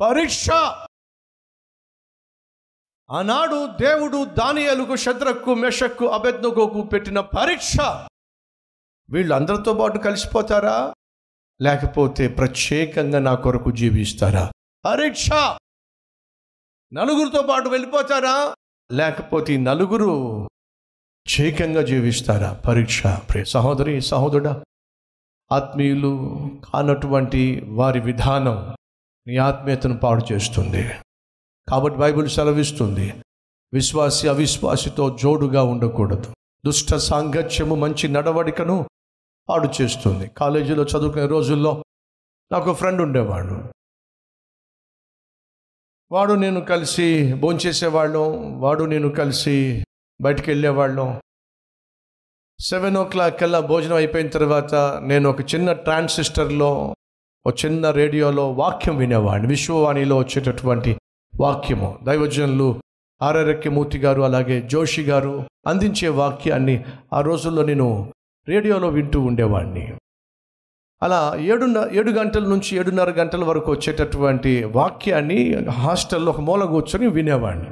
పరీక్ష. ఆనాడు దేవుడు దానియలకు శద్రకు మెషక్కు అభెజ్ఞకు పెట్టిన పరీక్ష. వీళ్ళందరితో పాటు కలిసిపోతారా? లేకపోతే ప్రత్యేకంగా నా కొరకు జీవిస్తారా? పరీక్ష. నలుగురితో పాటు వెళ్ళిపోతారా? లేకపోతే ఈ నలుగురు చేకంగా జీవిస్తారా? పరీక్ష. ప్రే సహోదరి సహోదరుడా ఆత్మీయులు కానటువంటి వారి విధానం నీ ఆత్మీయతను పాడు చేస్తుంది. కాబట్టి బైబిల్ సెలవిస్తుంది. విశ్వాసి అవిశ్వాసితో జోడుగా ఉండకూడదు. దుష్ట సాంగత్యము మంచి నడవడికను పాడు చేస్తుంది. కాలేజీలో చదువుకునే రోజుల్లో నాకు ఫ్రెండ్ ఉండేవాడు. వాడు నేను కలిసి భోంచేసేవాళ్ళం. వాడు నేను కలిసి బయటికి వెళ్ళేవాళ్ళం సెవెన్ ఓ క్లాక్ కల్లా భోజనం అయిపోయిన తర్వాత నేను ఒక చిన్న ట్రాన్సిస్టర్లో ఒక చిన్న రేడియోలో వాక్యం వినేవాడిని విశ్వవాణిలో వచ్చేటటువంటి వాక్యము. దైవజనులు ఆర్ఆర్ఎక్కి మూర్తి గారు అలాగే జోషి గారు అందించే వాక్యాన్ని ఆ రోజుల్లో నేను రేడియోలో వింటూ ఉండేవాడిని. అలా ఏడున్న ఏడు గంటల నుంచి ఏడున్నర గంటల వరకు వచ్చేటటువంటి వాక్యాన్ని హాస్టల్లో ఒక మూల కూర్చొని వినేవాడిని.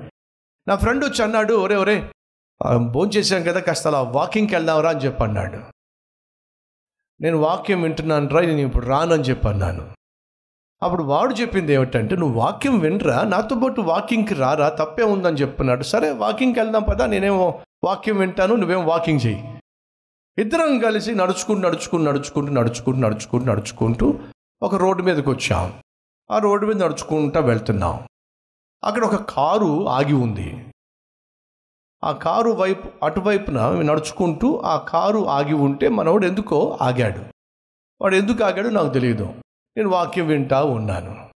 నా ఫ్రెండ్ వచ్చి అన్నాడు ఒరే ఒరే భోజనం చేశాం కదా కాస్త అలా వాకింగ్కి వెళ్దాంరా అని చెప్పి అన్నాడు నేను వాక్యం వింటున్నాను రా నేను ఇప్పుడు రానని చెప్పన్నాను. అప్పుడు వాడు చెప్పింది ఏమిటంటే నువ్వు వాక్యం వినరా నాతో పాటు వాకింగ్కి రారా తప్పే ఉందని చెప్తున్నాడు. సరే వాకింగ్కి వెళ్దాం పదా నేనేమో వాక్యం వింటాను నువ్వేం వాకింగ్ చెయ్యి. ఇద్దరం కలిసి నడుచుకుంటూ నడుచుకుంటూ నడుచుకుంటూ నడుచుకుంటూ నడుచుకుంటూ నడుచుకుంటూ ఒక రోడ్డు మీదకి వచ్చాం. ఆ రోడ్డు మీద నడుచుకుంటూ వెళ్తున్నాం. అక్కడ ఒక కారు ఆగి ఉంది. ఆ కారు వైపు అటువైపున నడుచుకుంటూ ఆ కారు ఆగి ఉంటే మనవాడు ఎందుకో ఆగాడు. వాడు ఎందుకు ఆగాడో నాకు తెలియదు. నేను వాక్యం వింటా ఉన్నాను.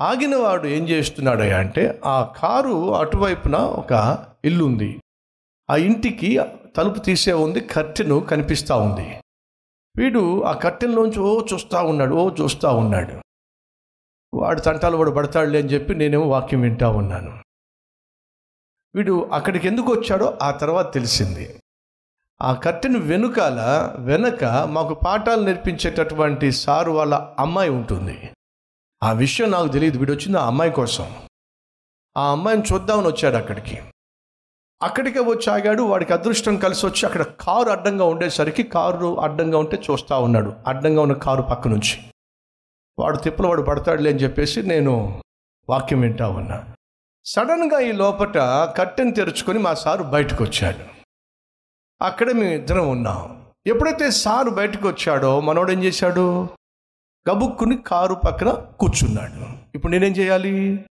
ఆగిన వాడు ఏం చేస్తున్నాడు అంటే ఆ కారు అటువైపున ఒక ఇల్లు ఉంది. ఆ ఇంటికి తలుపు తీసే ఉంది కట్టెను కనిపిస్తూ ఉంది. వీడు ఆ కట్టెల్లోంచి ఓ చూస్తూ ఉన్నాడు ఓ చూస్తూ ఉన్నాడు. వాడు తంటాలు వాడు పడతాడులే అని చెప్పి నేనేమో వాక్యం వింటా ఉన్నాను. వీడు అక్కడికి ఎందుకు వచ్చాడో ఆ తర్వాత తెలిసింది. ఆ కట్టెను వెనుకాల వెనక మాకు పాఠాలు నేర్పించేటటువంటి సారు వాళ్ళ అమ్మాయి ఉంటుంది. ఆ విషయం నాకు తెలియదు వీడు వచ్చింది ఆ అమ్మాయి కోసం. ఆ అమ్మాయిని చూద్దామని వచ్చాడు అక్కడికి. అక్కడికే వచ్చి ఆగాడు వాడికి అదృష్టం కలిసి వచ్చి అక్కడ కారు అడ్డంగా ఉండేసరికి కారు అడ్డంగా ఉంటే చూస్తూ ఉన్నాడు. అడ్డంగా ఉన్న కారు పక్క నుంచి. వాడు తిప్పలు వాడు పడతాడులే అని చెప్పేసి నేను వాక్యం వింటా ఉన్నా. సడన్గా ఈ లోపట కట్టెను తెరుచుకొని మా సారు బయటకు వచ్చాడు అక్కడే మేము ఇద్దరం ఉన్నాం. ఎప్పుడైతే సారు బయటకు వచ్చాడో మనోడు ఏం చేశాడు? గబుక్కుని కారు పక్కన కూర్చున్నాడు. ఇప్పుడు నేనేం చేయాలి?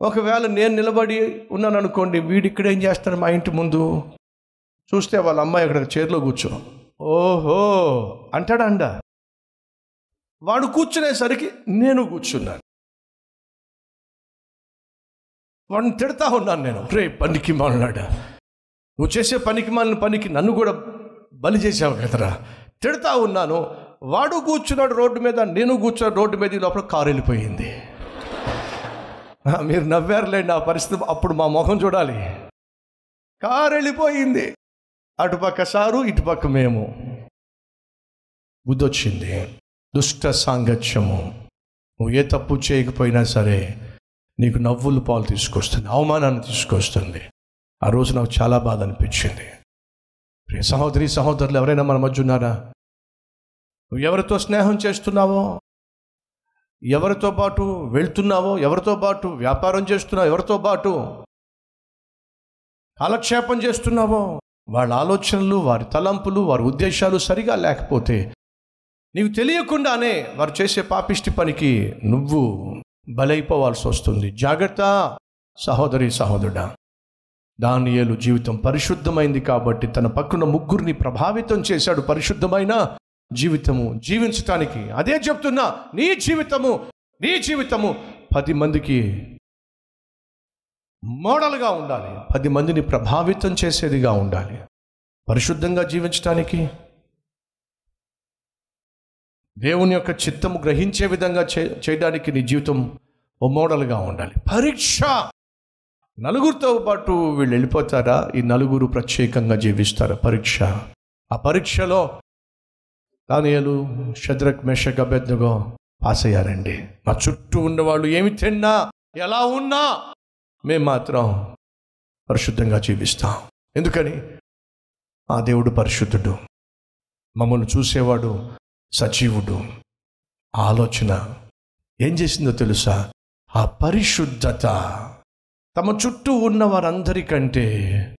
ఒకవేళ నేను నిలబడి ఉన్నాను అనుకోండి వీడు ఇక్కడ ఏం చేస్తాడు మా ఇంటి ముందు? చూస్తే వాళ్ళ అమ్మాయి అక్కడ చైర్లో కూర్చో. ఓహో! అంటాడా అండ? వాడు కూర్చునేసరికి నేను కూర్చున్నాను. వాడిని తిడతా ఉన్నాను నేను. రే పనికి మాలనాడా నువ్వు చేసే పనికి మాలిన పనికి నన్ను కూడా బలి చేసావు కదరా. తిడతా ఉన్నాను వాడు కూర్చున్నాడు రోడ్డు మీద నేను కూర్చున్నాడు రోడ్డు మీద లోపల కారు వెళ్ళిపోయింది. మీరు నవ్వారులేండి ఆ పరిస్థితి అప్పుడు మా ముఖం చూడాలి. కారు వెళ్ళిపోయింది. అటుపక్క సారు ఇటుపక్క మేము. బుద్ధొచ్చింది. దుష్ట సాంగత్యము. నువ్వు ఏ తప్పు చేయకపోయినా సరే నీకు నవ్వులు పాలు తీసుకొస్తుంది అవమానాన్ని తీసుకొస్తుంది. ఆ రోజు నాకు చాలా బాధ అనిపించింది. ప్రియ సహోదరి సహోదరులు ఎవరైనా మన మధ్య ఉన్నారా? నువ్వు ఎవరితో స్నేహం చేస్తున్నావో? ఎవరితో పాటు వెళ్తున్నావో? ఎవరితో పాటు వ్యాపారం చేస్తున్నావు? ఎవరితో పాటు కాలక్షేపం చేస్తున్నావో? వాళ్ళ ఆలోచనలు వారి తలంపులు వారి ఉద్దేశాలు సరిగా లేకపోతే నీకు తెలియకుండానే వారు చేసే పాపిష్టి పనికి నువ్వు బలైపోవాల్సి వస్తుంది జాగ్రత్త సహోదరి సహోదరుడా. దానియేలు జీవితం పరిశుద్ధమైంది కాబట్టి తన పక్కన ముగ్గురిని ప్రభావితం చేశాడు పరిశుద్ధమైన జీవితము. జీవించటానికి అదే చెప్తున్నా నీ జీవితము నీ జీవితము పది మందికి మోడల్గా ఉండాలి. పది మందిని ప్రభావితం చేసేదిగా ఉండాలి. పరిశుద్ధంగా జీవించటానికి దేవుని యొక్క చిత్తము గ్రహించే విధంగా చే- చేయడానికి నీ జీవితం ఓ మోడల్గా ఉండాలి. పరీక్ష! నలుగురితో పాటు వీళ్ళు వెళ్ళిపోతారా? ఈ నలుగురు ప్రత్యేకంగా జీవిస్తారా? పరీక్ష! ఆ పరీక్షలో దానియలు షద్రక్ మెషక్ అభ్యర్థగో పాస్ అయ్యారండి మా చుట్టూ ఉన్నవాళ్ళు ఏమి తిన్నా ఎలా ఉన్నా మేము మాత్రం పరిశుద్ధంగా జీవిస్తాం. ఎందుకని? ఆ దేవుడు పరిశుద్ధుడు. మమ్మల్ని చూసేవాడు సజీవుడు. ఆలోచన. ఏం చేసిందో తెలుసా? ఆ పరిశుద్ధత. తమ చుట్టూ ఉన్న వారందరికంటే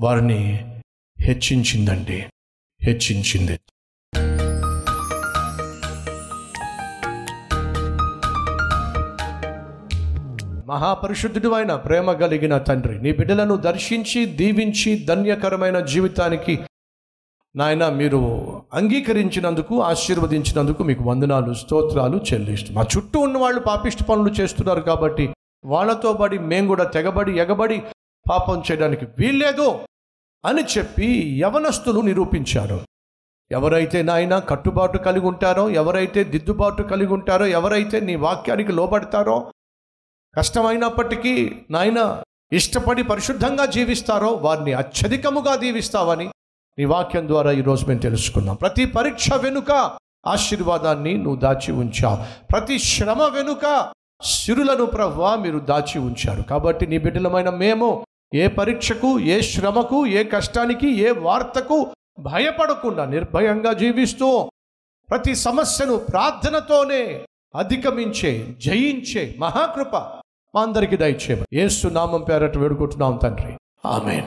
వారిని హెచ్చించిందండి. హెచ్చించింది. మహాపరిశుద్ధుడు అయిన ప్రేమ కలిగిన తండ్రి నీ బిడ్డలను దర్శించి దీవించి ధన్యకరమైన జీవితానికి నాయన మీరు అంగీకరించినందుకు ఆశీర్వదించినందుకు మీకు వందనాలు స్తోత్రాలు చెల్లిస్తాం. మా చుట్టూ ఉన్న వాళ్ళు పాపిష్టి పనులు చేస్తున్నారు కాబట్టి వాళ్ళతో పడి మేము కూడా తెగబడి ఎగబడి పాపం చేయడానికి వీల్లేదు అని చెప్పి యవనస్తులు నిరూపించారు. ఎవరైతే నాయన కట్టుబాటు కలిగి ఉంటారో ఎవరైతే దిద్దుబాటు కలిగి ఉంటారో ఎవరైతే నీ వాక్యానికి లోబడతారో కష్టమైనప్పటికీ నాయన ఇష్టపడి పరిశుద్ధంగా జీవిస్తారో వారిని అత్యధికముగా దీవిస్తావని నీ వాక్యం ద్వారా ఈరోజు మేము తెలుసుకున్నాం. ప్రతి పరీక్ష వెనుక ఆశీర్వాదాన్ని నువ్వు దాచి ఉంచావు ప్రతి శ్రమ వెనుక సిరులను ప్రవ్వా మీరు దాచి ఉంచారు. కాబట్టి నీ బిడ్డలమైన మేము ఏ పరీక్షకు ఏ శ్రమకు ఏ కష్టానికి ఏ వార్తకు భయపడకుండా నిర్భయంగా జీవిస్తూ ప్రతి సమస్యను ప్రార్థనతోనే అధిగమించే జయించే మహాకృప మా అందరికి దయచేయమని. ఏసు నామం పేరట వేడుకుంటున్నాం తండ్రి. ఆమెన్.